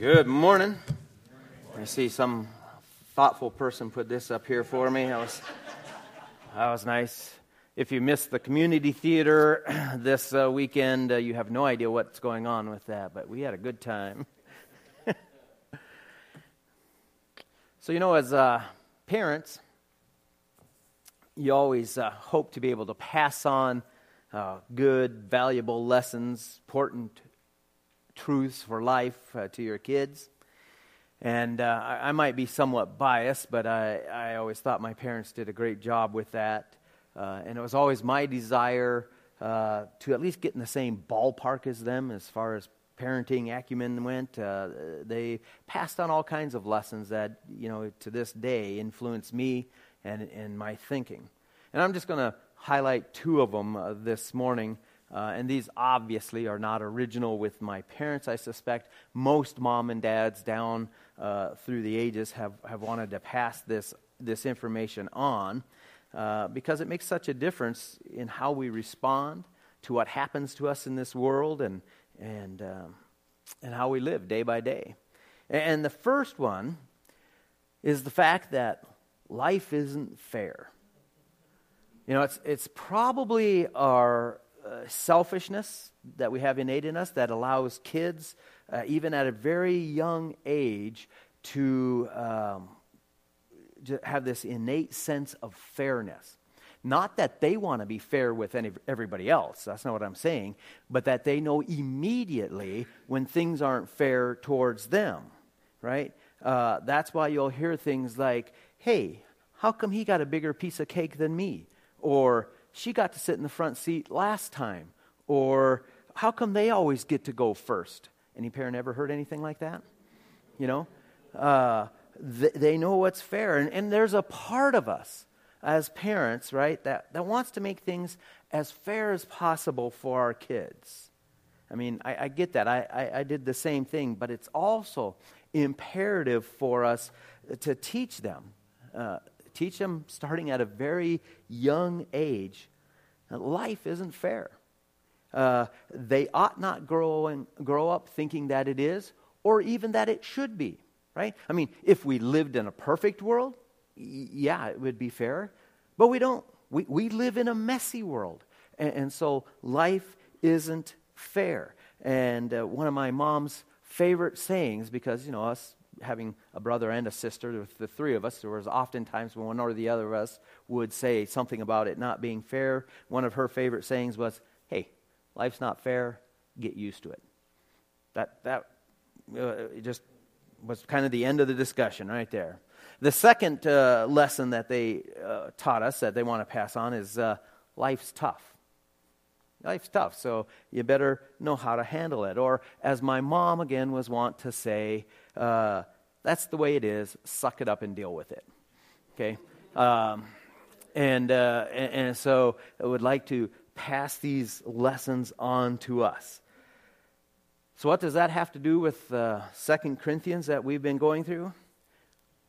Good morning. I see some thoughtful person put this up here for me. That was, that was nice. If you missed the community theater this uh, weekend, uh, you have no idea what's going on with that, but we had a good time. so, you know, as uh, parents, you always uh, hope to be able to pass on uh, good, valuable lessons, important truths for life uh, to your kids. And uh, I, I, might be somewhat biased, but I, I always thought my parents did a great job with that. Uh, and it was always my desire uh, to at least get in the same ballpark as them as far as parenting acumen went. Uh, they passed on all kinds of lessons that, you know, to this day influence me and, and my thinking. And I'm just going to highlight two of them uh, this morning. Uh, and these obviously are not original with my parents, I suspect. Most mom and dads down uh, through the ages have, have wanted to pass this, this information on uh, because it makes such a difference in how we respond to what happens to us in this world and, and, um, and how we live day by day. And the first one is the fact that life isn't fair. You know, it's, it's probably our uh, selfishness that we have innate in us that allows kids, uh, even at a very young age, to, um, to have this innate sense of fairness. Not that they want to be fair with any, everybody else, that's not what I'm saying, but that they know immediately when things aren't fair towards them, right? Uh, that's why you'll hear things like, hey, how come he got a bigger piece of cake than me? Or, she got to sit in the front seat last time? Or how come they always get to go first? Any parent ever heard anything like that? You know? Uh, th- they know what's fair. And, and there's a part of us as parents, right, that, that wants to make things as fair as possible for our kids. I mean, I, I get that. I, I, I, did the same thing, but it's also imperative for us to teach them uh, Teach them starting at a very young age that life isn't fair. Uh, they ought not grow, and, grow up thinking that it is or even that it should be, right? I mean, if we lived in a perfect world, y- yeah, it would be fair. But we don't. We, we live in a messy world. And, and so life isn't fair. And uh, one of my mom's favorite sayings, because, you know, us having a brother and a sister, with the three of us, there was often times when one or the other of us would say something about it not being fair. One of her favorite sayings was, "Hey, life's not fair. Get used to it." That that uh, just was kind of the end of the discussion right there. The second uh, lesson that they uh, taught us that they want to pass on is uh, life's tough. Life's tough, so you better know how to handle it. Or, as my mom again was wont to say, uh, that's the way it is. Suck it up and deal with it. Okay? Um, and, uh, and, and, so I would like to pass these lessons on to us. So, what does that have to do with uh, Second Corinthians that we've been going through?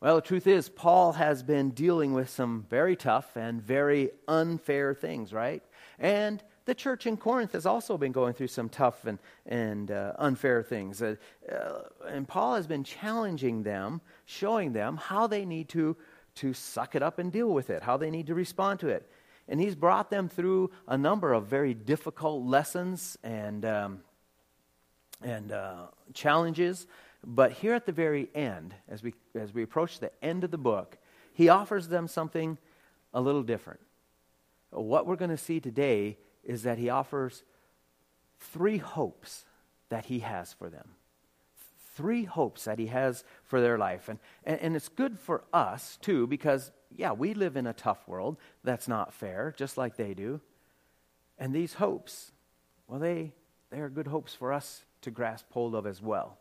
Well, the truth is, Paul has been dealing with some very tough and very unfair things, right? And the church in Corinth has also been going through some tough and, and uh, unfair things. Uh, uh, and Paul has been challenging them, showing them how they need to, to suck it up and deal with it, how they need to respond to it. And he's brought them through a number of very difficult lessons and, um, and uh, challenges. But here at the very end, as we, as we approach the end of the book, he offers them something a little different. What we're going to see today is that he offers three hopes that he has for them. Three hopes that he has for their life. And, and, and, it's good for us, too, because, yeah, we live in a tough world that's not fair, just like they do. And these hopes, well, they, they are good hopes for us to grasp hold of as well.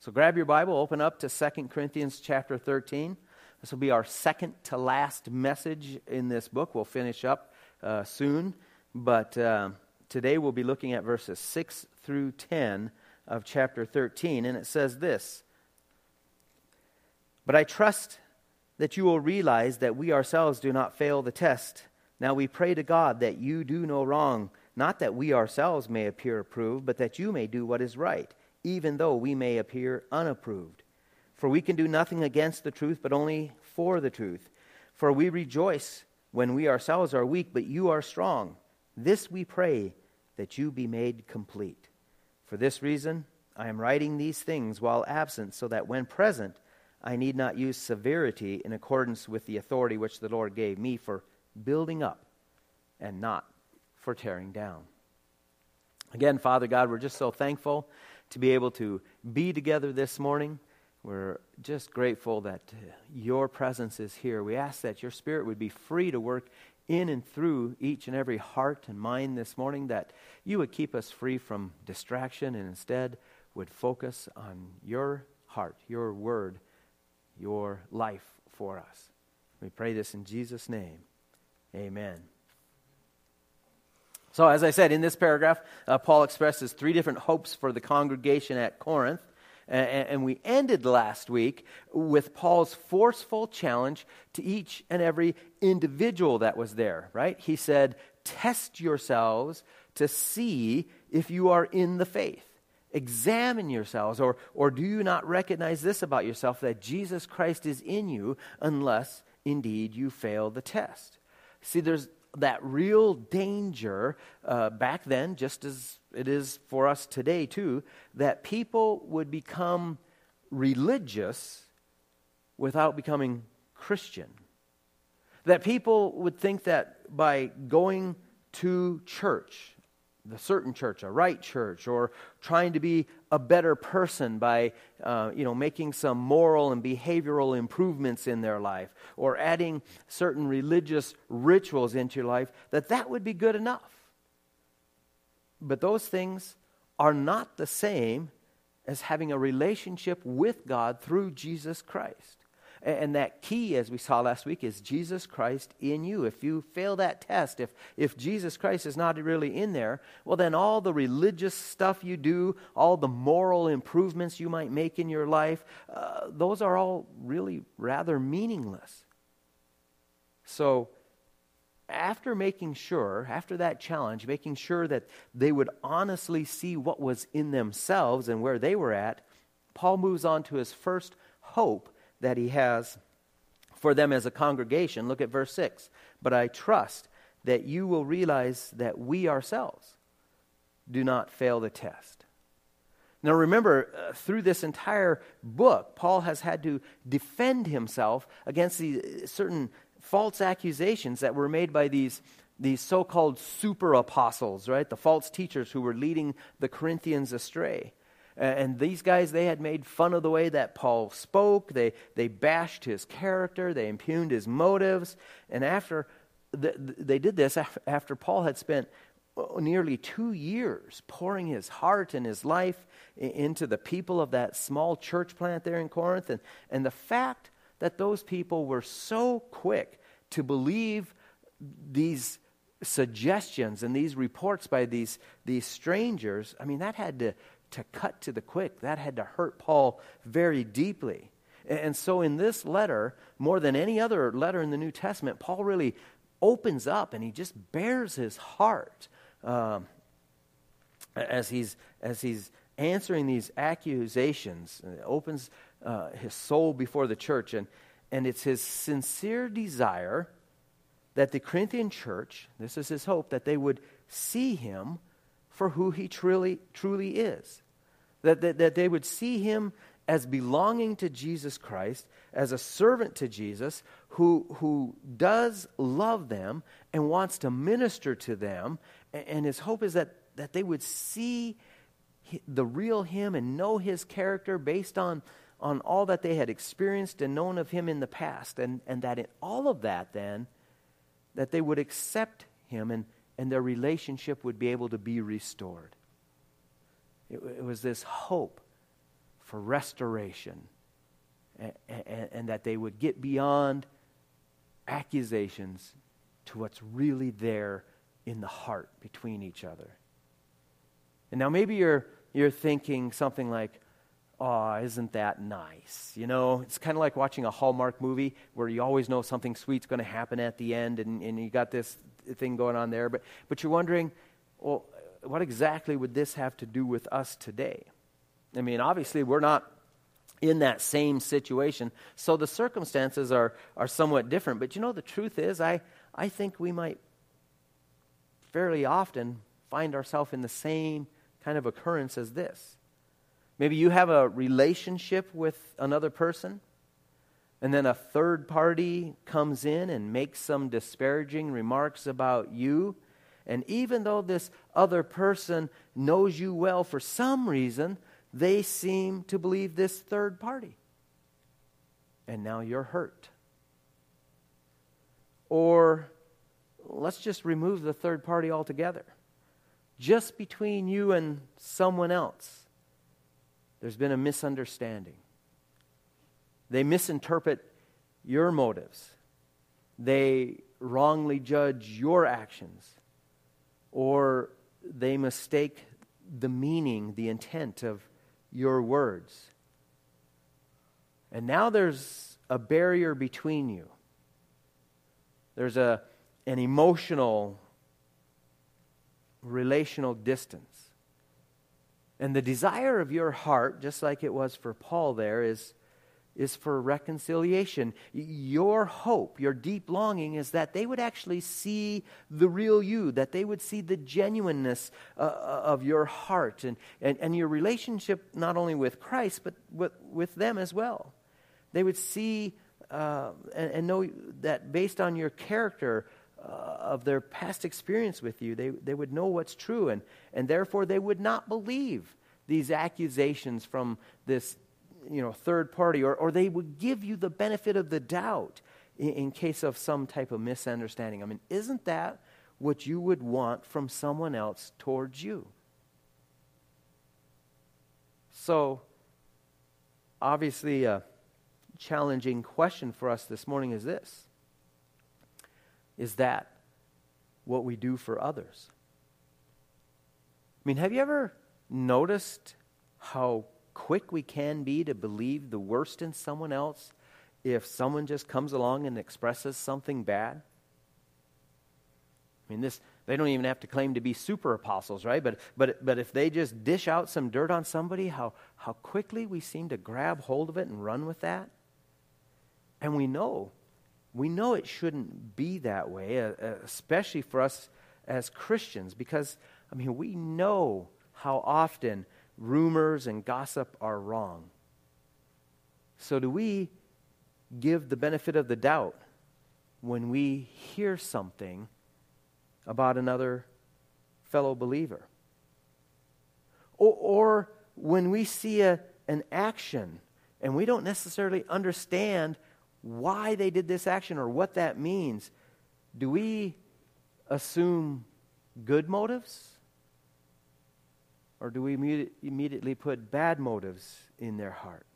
So grab your Bible, open up to 2 Corinthians chapter 13. This will be our second to last message in this book. We'll finish up uh, soon. But uh, today we'll be looking at verses 6 through 10 of chapter 13, and it says this But I trust that you will realize that we ourselves do not fail the test. Now we pray to God that you do no wrong, not that we ourselves may appear approved, but that you may do what is right, even though we may appear unapproved. For we can do nothing against the truth, but only for the truth. For we rejoice when we ourselves are weak, but you are strong. This we pray, that you be made complete. For this reason, I am writing these things while absent, so that when present, I need not use severity in accordance with the authority which the Lord gave me for building up and not for tearing down. Again, Father God, we're just so thankful to be able to be together this morning. We're just grateful that your presence is here. We ask that your spirit would be free to work in and through each and every heart and mind this morning, that you would keep us free from distraction and instead would focus on your heart, your word, your life for us. We pray this in Jesus' name. Amen. So, as I said, in this paragraph, uh, Paul expresses three different hopes for the congregation at Corinth. And, we ended last week with Paul's forceful challenge to each and every individual that was there, right? He said, Test yourselves to see if you are in the faith. Examine yourselves, or, or do you not recognize this about yourself that Jesus Christ is in you unless indeed you fail the test? See, there's, that real danger uh, back then, just as it is for us today too, that people would become religious without becoming Christian. That people would think that by going to church, the certain church, a right church, or trying to be a better person by, uh, you know, making some moral and behavioral improvements in their life, or adding certain religious rituals into your life, that that would be good enough. But those things are not the same as having a relationship with God through Jesus Christ. And that key, as we saw last week, is Jesus Christ in you. If you fail that test, if, if Jesus Christ is not really in there, well, then all the religious stuff you do, all the moral improvements you might make in your life, uh, those are all really rather meaningless. So, after making sure, after that challenge, making sure that they would honestly see what was in themselves and where they were at, Paul moves on to his first hope that he has for them as a congregation. Look at verse 6. But I trust that you will realize that we ourselves do not fail the test. Now, remember, uh, through this entire book, Paul has had to defend himself against the certain false accusations that were made by these, these so called super apostles, right? The false teachers who were leading the Corinthians astray. And these guys, they had made fun of the way that Paul spoke. They, they bashed his character. They impugned his motives. And after the, they did this, after Paul had spent uh, nearly two years pouring his heart and his life into the people of that small church plant there in Corinth. And, and the fact that those people were so quick to believe these suggestions and these reports by these, these strangers, I mean, that had to to cut to the quick. That had to hurt Paul very deeply. And so, in this letter, more than any other letter in the New Testament, Paul really opens up and he just bears his heart um, as, he's, as he's answering these accusations. It opens uh, his soul before the church. And, and it's his sincere desire that the Corinthian church, this is his hope, that they would see him for who he truly, truly is. That, that, that they would see him as belonging to Jesus Christ, as a servant to Jesus who, who does love them and wants to minister to them. And, and his hope is that, that they would see the real him and know his character based on, on all that they had experienced and known of him in the past. And, and that in all of that, then, that they would accept him and, and their relationship would be able to be restored. It, it was this hope for restoration and, and, and that they would get beyond accusations to what's really there in the heart between each other. And now maybe you're, you're thinking something like, oh, isn't that nice? You know, it's kind of like watching a Hallmark movie where you always know something sweet's going to happen at the end and, and you got this thing going on there. But, but you're wondering, well, what exactly would this have to do with us today? I mean, obviously, we're not in that same situation, so the circumstances are, are somewhat different. But you know, the truth is, I, I think we might fairly often find ourselves in the same kind of occurrence as this. Maybe you have a relationship with another person, and then a third party comes in and makes some disparaging remarks about you. And even though this other person knows you well for some reason, they seem to believe this third party. And now you're hurt. Or let's just remove the third party altogether. Just between you and someone else, there's been a misunderstanding. They misinterpret your motives, they wrongly judge your actions, or they mistake the meaning, the intent of your words. And now there's a barrier between you. There's a, an emotional, relational distance. And the desire of your heart, just like it was for Paul there, is, is for reconciliation. Your hope, your deep longing is that they would actually see the real you, that they would see the genuineness uh, uh of your heart and, and, and your relationship not only with Christ, but with, with them as well. They would see uh, and, and, know that based on your character uh, of their past experience with you, they, they would know what's true, and, and therefore they would not believe these accusations from this you know, third party, or, or they would give you the benefit of the doubt in, in case of some type of misunderstanding. I mean, isn't that what you would want from someone else towards you? So, obviously, a challenging question for us this morning is this Is that what we do for others? I mean, have you ever noticed how quick we can be to believe the worst in someone else if someone just comes along and expresses something bad? I mean, this they don't even have to claim to be super apostles, right? But but but if they just dish out some dirt on somebody, how how quickly we seem to grab hold of it and run with that. And we know, we know it shouldn't be that way, uh, uh, especially for us as Christians, because I mean we know how often rumors and gossip are wrong. So, do we give the benefit of the doubt when we hear something about another fellow believer? Or, or when we see a, an action and we don't necessarily understand why they did this action or what that means, do we assume good motives? Or do we immediately put bad motives in their heart?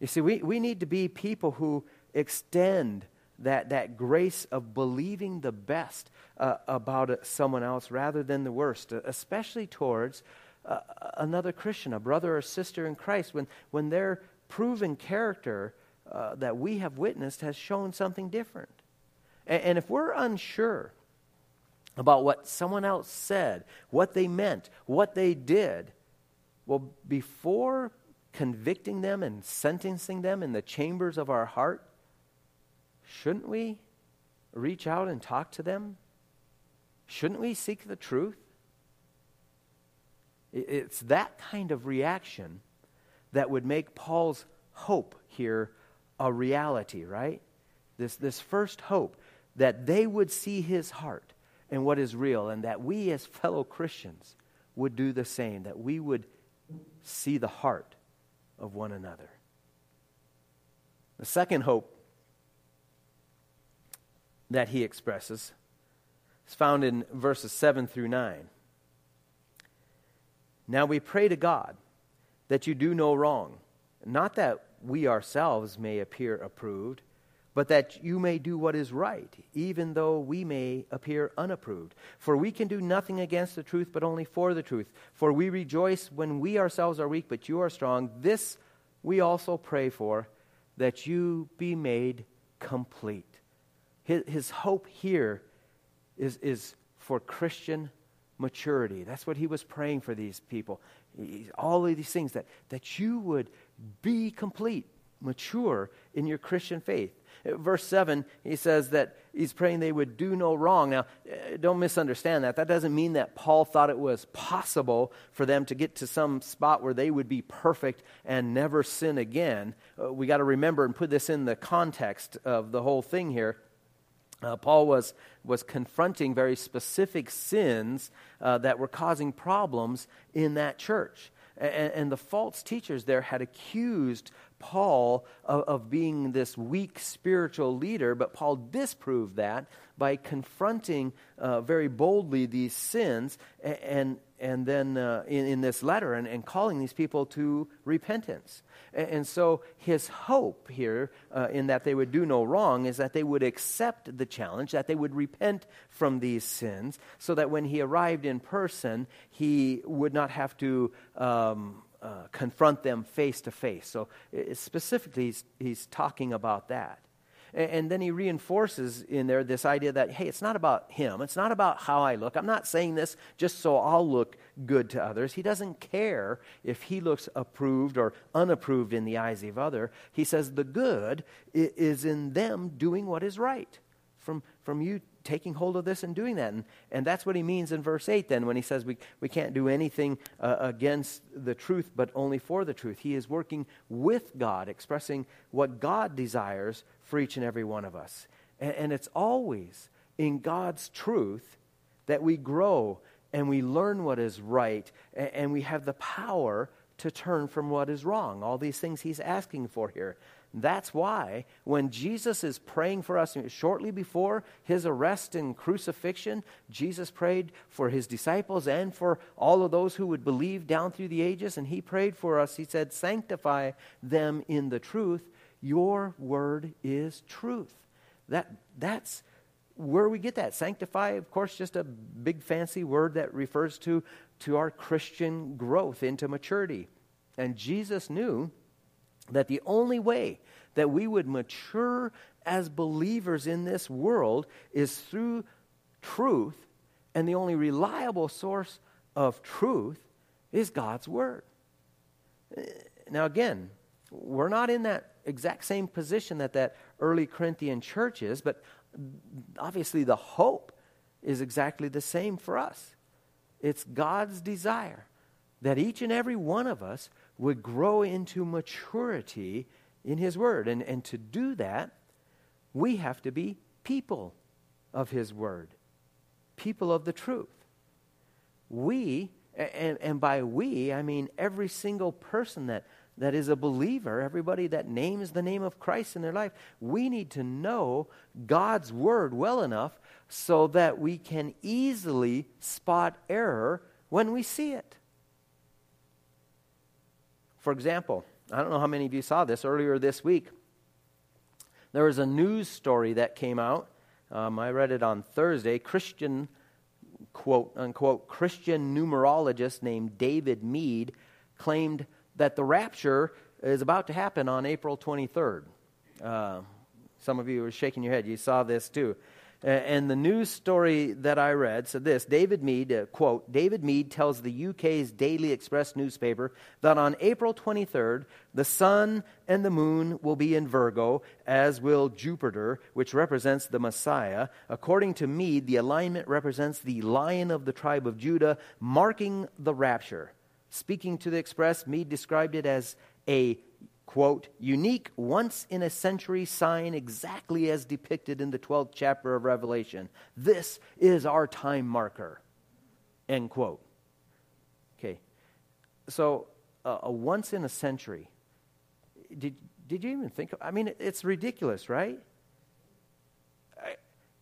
You see, we, we need to be people who extend that, that grace of believing the best uh, about someone else rather than the worst, uh, especially towards uh, another Christian, a brother or sister in Christ, when, when their proven character uh, that we have witnessed has shown something different. And, and if we're unsure about what someone else said, what they meant, what they did, well, before convicting them and sentencing them in the chambers of our heart, shouldn't we reach out and talk to them? Shouldn't we seek the truth? It's that kind of reaction that would make Paul's hope here a reality, right? This, this first hope that they would see his heart and what is real, and that we as fellow Christians would do the same, that we would see the heart of one another. The second hope that he expresses is found in verses 7 through 9. Now we pray to God that you do no wrong, not that we ourselves may appear approved but that you may do what is right, even though we may appear unapproved. For we can do nothing against the truth, but only for the truth. For we rejoice when we ourselves are weak, but you are strong. This we also pray for, that you be made complete. His, his hope here is, is for Christian maturity. That's what he was praying for these people. All of these things that, that you would be complete, mature in your Christian faith. Verse 7, he says that he's praying they would do no wrong. Now, eh, don't misunderstand that. That doesn't mean that Paul thought it was possible for them to get to some spot where they would be perfect and never sin again. Uh, we got to remember and put this in the context of the whole thing here. Uh, Paul was, was confronting very specific sins uh, that were causing problems in that church. And, and, the false teachers there had accused Paul of, of, being this weak spiritual leader, but Paul disproved that by confronting uh, very boldly these sins and, and, and then uh, in, in, this letter and, and, calling these people to repentance. And, so his hope here, uh, in that they would do no wrong, is that they would accept the challenge, that they would repent from these sins, so that when he arrived in person, he would not have to. Um, uh, confront them face to face. So, specifically, he's, he's talking about that. And, then he reinforces in there this idea that, hey, it's not about him. It's not about how I look. I'm not saying this just so I'll look good to others. He doesn't care if he looks approved or unapproved in the eyes of other. He says the good is in them doing what is right. From, from you taking hold of this and doing that. And, and that's what he means in verse 8 then when he says we, we can't do anything uh, against the truth but only for the truth. He is working with God, expressing what God desires for each and every one of us. And, and it's always in God's truth that we grow and we learn what is right and, and we have the power to turn from what is wrong. All these things he's asking for here. That's why when Jesus is praying for us shortly before his arrest and crucifixion, Jesus prayed for his disciples and for all of those who would believe down through the ages. And he prayed for us. He said, Sanctify them in the truth. Your word is truth. That, that's where we get that. Sanctify, of course, just a big fancy word that refers to, to our Christian growth into maturity. And Jesus knew that the only way that we would mature as believers in this world is through truth, and the only reliable source of truth is God's Word. Now, again, we're not in that exact same position that that early Corinthian church is, but obviously the hope is exactly the same for us. It's God's desire that each and every one of us would grow into maturity in His Word. And, and to do that, we have to be people of His Word, people of the truth. We, and, and by we, I mean every single person that, that is a believer, everybody that names the name of Christ in their life, we need to know God's Word well enough so that we can easily spot error when we see it. For example, I don't know how many of you saw this earlier this week. There was a news story that came out. Um, I read it on Thursday. Christian, quote unquote, Christian numerologist named David Meade claimed that the rapture is about to happen on April 23rd. Uh, some of you are shaking your head. You saw this too. And the news story that I read said this David Meade, uh, quote, David Meade tells the UK's Daily Express newspaper that on April 23rd, the sun and the moon will be in Virgo, as will Jupiter, which represents the Messiah. According to Meade, the alignment represents the lion of the tribe of Judah, marking the rapture. Speaking to the Express, Meade described it as a quote, unique, once in a century sign exactly as depicted in the 12th chapter of Revelation. This is our time marker, end quote. Okay, so uh, a once in a century. Did, did you even think? I mean, it's ridiculous, right?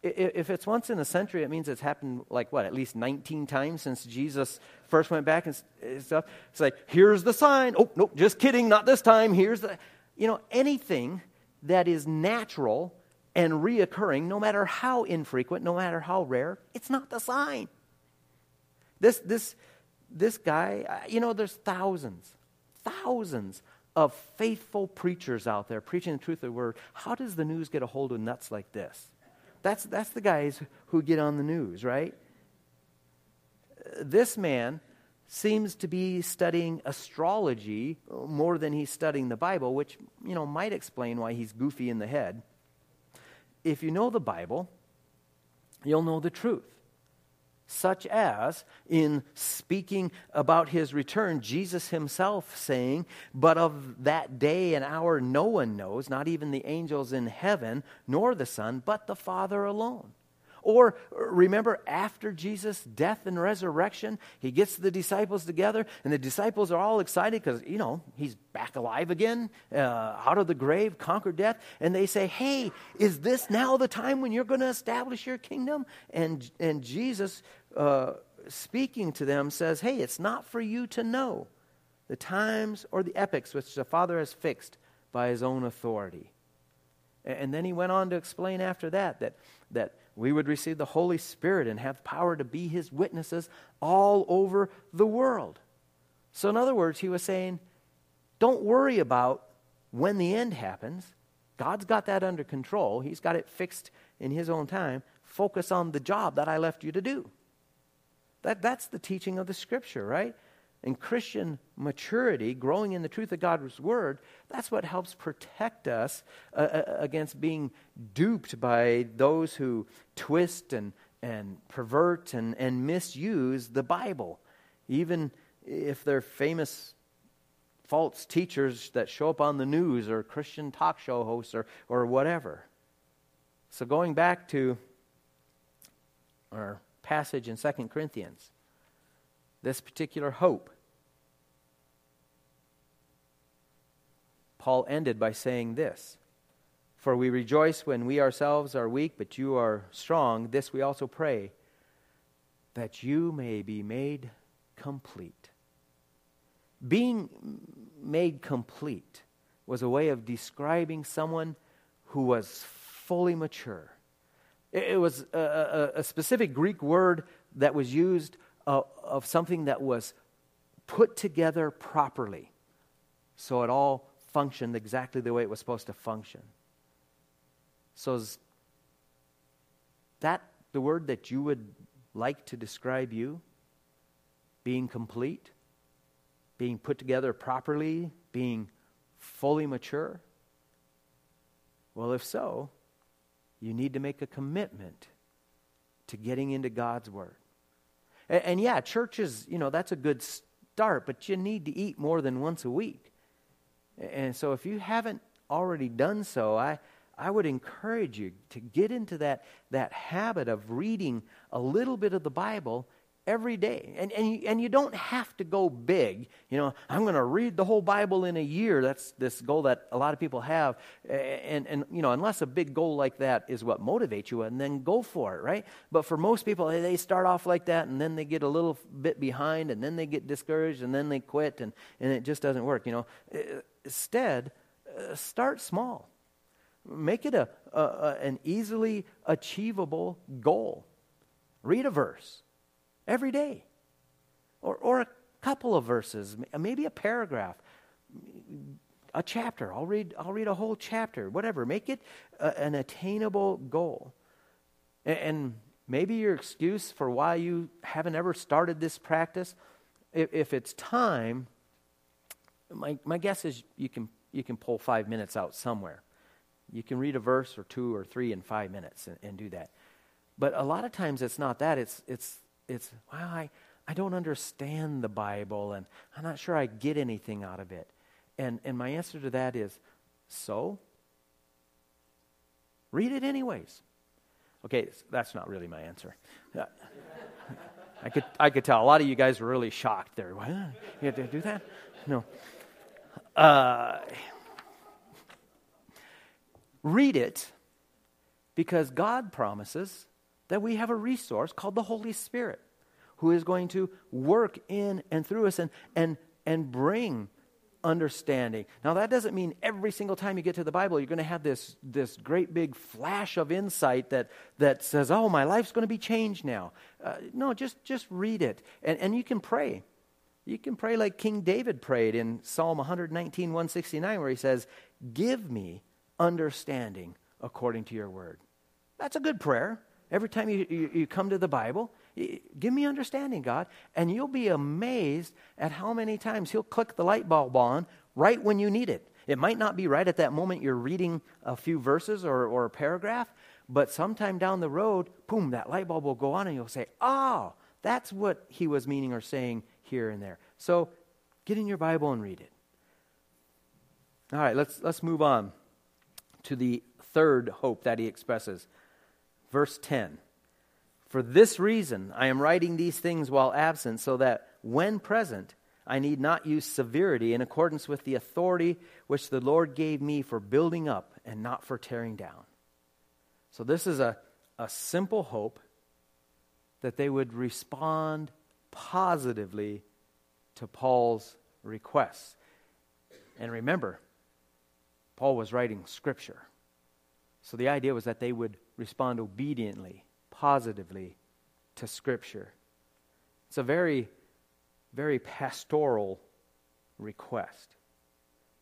If it's once in a century, it means it's happened like what, at least 19 times since Jesus first went back and stuff. It's like, here's the sign. Oh, no, just kidding, not this time. Here's the, you know, anything that is natural and reoccurring, no matter how infrequent, no matter how rare, it's not the sign. This, this, this guy, uh, you know, there's thousands, thousands of faithful preachers out there preaching the truth of the word. How does the news get a hold of nuts like this? That's, that's the guys who get on the news, right? this man seems to be studying astrology more than he's studying the Bible, which, you know, might explain why he's goofy in the head. If you know the Bible, you'll know the truth. Such as in speaking about his return, Jesus himself saying, But of that day and hour no one knows, not even the angels in heaven, nor the Son, but the Father alone. Or remember, after Jesus' death and resurrection, he gets the disciples together, and the disciples are all excited because, you know, he's back alive again, uh, out of the grave, conquered death. And they say, Hey, is this now the time when you're going to establish your kingdom? And, and Jesus, uh, speaking to them, says, Hey, it's not for you to know the times or the epochs which the Father has fixed by his own authority. And then he went on to explain after that that, that we would receive the Holy Spirit and have power to be his witnesses all over the world. So, in other words, he was saying, don't worry about when the end happens. God's got that under control, He's got it fixed in His own time. Focus on the job that I left you to do. That, that's the teaching of the Scripture, right? And Christian maturity, growing in the truth of God's Word, that's what helps protect us uh, uh, against being duped by those who twist and, and pervert and, and misuse the Bible. Even if they're famous false teachers that show up on the news or Christian talk show hosts or, or whatever. So, going back to our passage in 2 Corinthians this particular hope. Paul ended by saying this For we rejoice when we ourselves are weak, but you are strong. This we also pray, that you may be made complete. Being made complete was a way of describing someone who was fully mature. It was a, a, a specific Greek word that was used of, something that was put together properly so it all functioned exactly the way it was supposed to function. So, is that the word that you would like to describe you? Being complete? Being put together properly? Being fully mature? Well, if so, you need to make a commitment to getting into God's Word. And, and yeah, churches, you know, that's a good start, but you need to eat more than once a week. And so if you haven't already done so, I, I would encourage you to get into that, that habit of reading a little bit of the Bible every day. And, and, you, and you don't have to go big. You know, I'm going to read the whole Bible in a year. That's this goal that a lot of people have. And, and, you know, unless a big goal like that is what motivates you, and then go for it, right? But for most people, they start off like that, and then they get a little bit behind, and then they get discouraged, and then they quit, and, and it just doesn't work. You know, instead, uh, start small. Make it a, a, an easily achievable goal. Read a verse every day. Or, or a couple of verses, maybe a paragraph, a chapter. I'll read, I'll read a whole chapter, whatever. Make it a, an attainable goal. And, and, maybe your excuse for why you haven't ever started this practice, if, if it's time, my, my guess is you can, you can pull five minutes out somewhere. You can read a verse or two or three in five minutes and, and do that. But a lot of times it's not that. It's, it's it's, well, I, I don't understand the Bible and I'm not sure I get anything out of it. And, and my answer to that is, so? Read it anyways. Okay, that's not really my answer. Uh, I could, I could tell. A lot of you guys were really shocked there. What? You had to do that? No. Uh, read it because God promises that we have a resource called the Holy Spirit who is going to work in and through us and, and, and bring understanding. Now, that doesn't mean every single time you get to the Bible, you're going to have this, this great big flash of insight that, that says, oh, my life's going to be changed now. Uh, no, just, just read it. And, and you can pray. You can pray like King David prayed in Psalm 119, 169, where he says, Give me understanding according to your word. That's a good prayer. Every time you, you, you, come to the Bible, Give me understanding, God. And you'll be amazed at how many times He'll click the light bulb on right when you need it. It might not be right at that moment you're reading a few verses or, or a paragraph, but sometime down the road, boom, that light bulb will go on and you'll say, oh, that's what he was meaning or saying here and there. So get in your Bible and read it. All right, let's, let's move on to the third hope that he expresses. Verse 10 For this reason I am writing these things while absent, so that when present, I need not use severity in accordance with the authority which the Lord gave me for building up and not for tearing down. So, this is a, a simple hope that they would respond positively to Paul's requests. And remember, Paul was writing scripture. So the idea was that they would respond obediently, positively to scripture. It's a very, very pastoral request.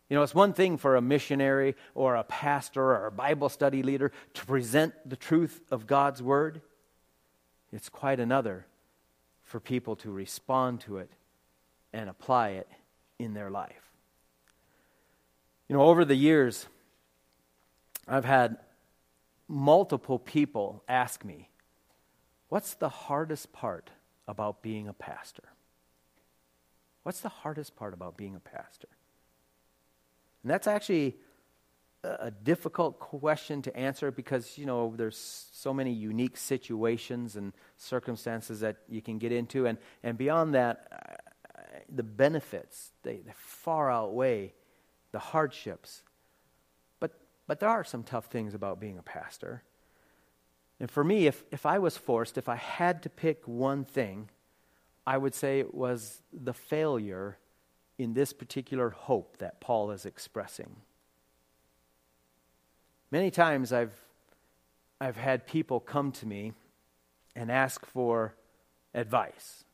You know, it's one thing for a missionary or a pastor or a Bible study leader to present the truth of God's word. It's quite another for people to respond to it and apply it in their life. You know, over the years, I've had multiple people ask me, What's the hardest part about being a pastor? What's the hardest part about being a pastor? And that's actually a difficult question to answer because, you know, there's so many unique situations and circumstances that you can get into. And, and beyond that, the benefits, they, they far outweigh the hardships. But, there are some tough things about being a pastor. And for me, if, if I was forced, if I had to pick one thing, I would say it was the failure in this particular hope that Paul is expressing. Many times I've, I've had people come to me and ask for advice.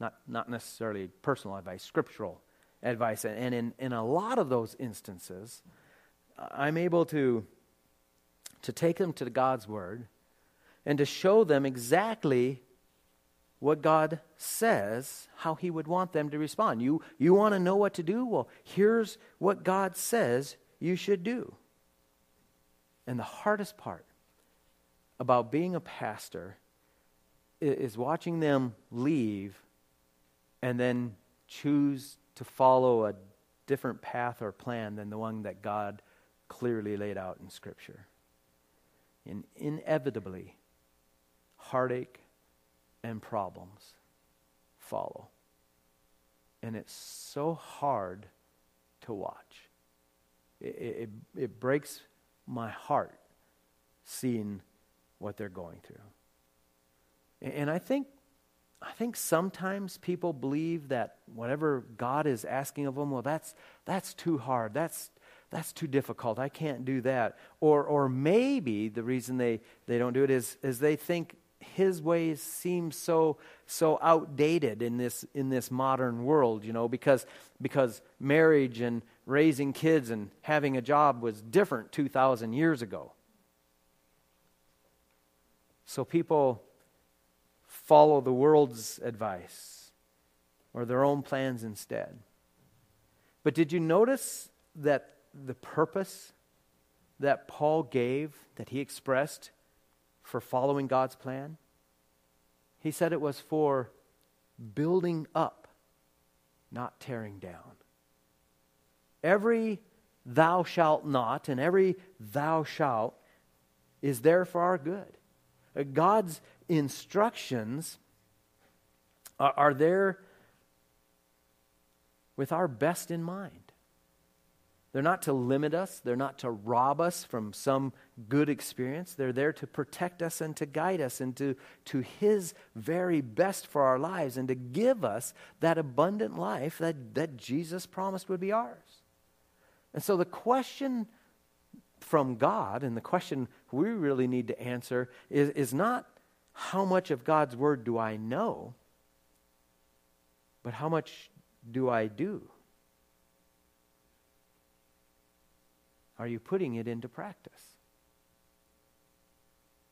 Not, not necessarily personal advice, scriptural advice. And in, in a lot of those instances, I'm able to, to take them to God's Word and to show them exactly what God says, how He would want them to respond. You, you want to know what to do? Well, here's what God says you should do. And the hardest part about being a pastor is watching them leave and then choose to follow a different path or plan than the one that God clearly laid out in Scripture. And inevitably, heartache and problems follow. And it's so hard to watch. It, it, it breaks my heart seeing what they're going through. And I think I think sometimes people believe that whatever God is asking of them, well, that's, that's too hard. That's, that's too difficult. I can't do that. Or, or maybe the reason they, they don't do it is, is they think his ways seem so, so outdated in this, in this modern world, you know, because, because marriage and raising kids and having a job was different 2,000 years ago. So people follow the world's advice or their own plans instead. But did you notice that the purpose that Paul gave, that he expressed for following God's plan? He said it was for building up, not tearing down. Every thou shalt not and every thou shalt is there for our good. God's instructions are, are there with our best in mind. They're not to limit us, they're not to rob us from some good experience. They're there to protect us and to guide us into to His very best for our lives and to give us that abundant life that, that Jesus promised would be ours. And so the question from God and the question we really need to answer is, is not how much of God's word do I know, but how much do I do? Are you putting it into practice?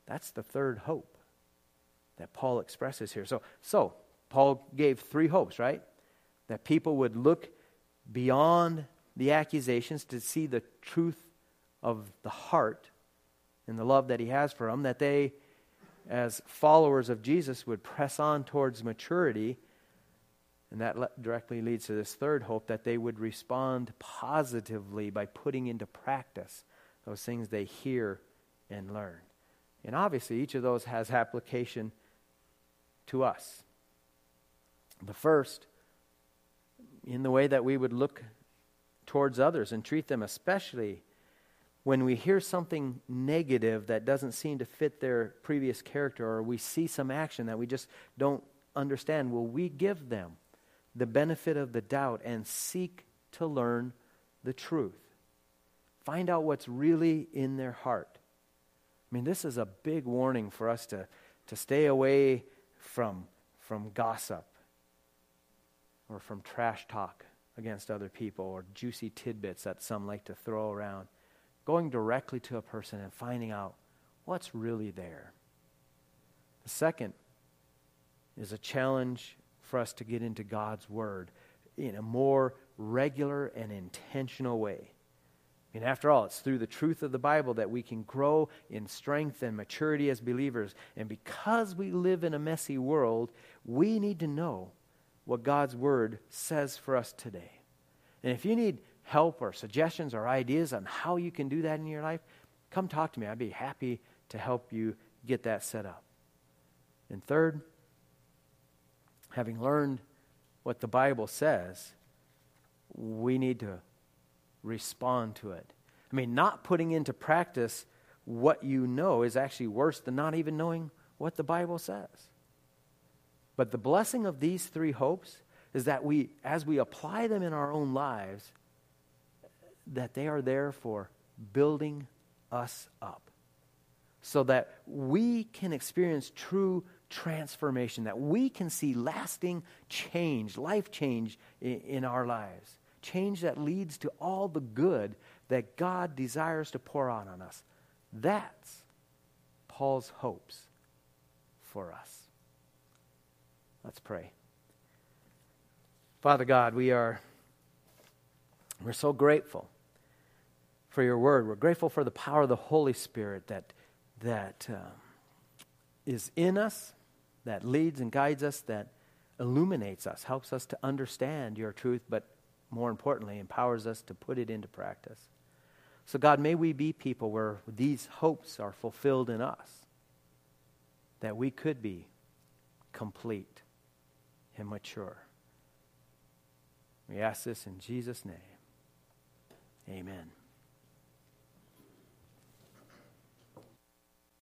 That's the third hope that Paul expresses here. So, so Paul gave three hopes, right? That people would look beyond the accusations to see the truth of the heart and the love that he has for them, that they, as followers of Jesus, would press on towards maturity. And that le- directly leads to this third hope that they would respond positively by putting into practice those things they hear and learn. And obviously, each of those has application to us. The first, in the way that we would look towards others and treat them, especially when we hear something negative that doesn't seem to fit their previous character, or we see some action that we just don't understand, will we give them the benefit of the doubt and seek to learn the truth? Find out what's really in their heart. I mean, this is a big warning for us to, to stay away from, from gossip or from trash talk against other people or juicy tidbits that some like to throw around. Going directly to a person and finding out what's really there. The second is a challenge for us to get into God's Word in a more regular and intentional way. I mean, after all, it's through the truth of the Bible that we can grow in strength and maturity as believers. And because we live in a messy world, we need to know what God's Word says for us today. And if you need help or suggestions or ideas on how you can do that in your life, come talk to me. I'd be happy to help you get that set up. And third, having learned what the Bible says, we need to respond to it. I mean, not putting into practice what you know is actually worse than not even knowing what the Bible says. But the blessing of these three hopes is that we, as we apply them in our own lives, that they are there for building us up so that we can experience true transformation, that we can see lasting change, life change in, in our lives change that leads to all the good that God desires to pour out on us. That's Paul's hopes for us. Let's pray. Father God, we are we're so grateful for your word. We're grateful for the power of the Holy Spirit that that uh, is in us, that leads and guides us, that illuminates us, helps us to understand your truth, but more importantly, empowers us to put it into practice. So, God, may we be people where these hopes are fulfilled in us, that we could be complete and mature. We ask this in Jesus' name. Amen.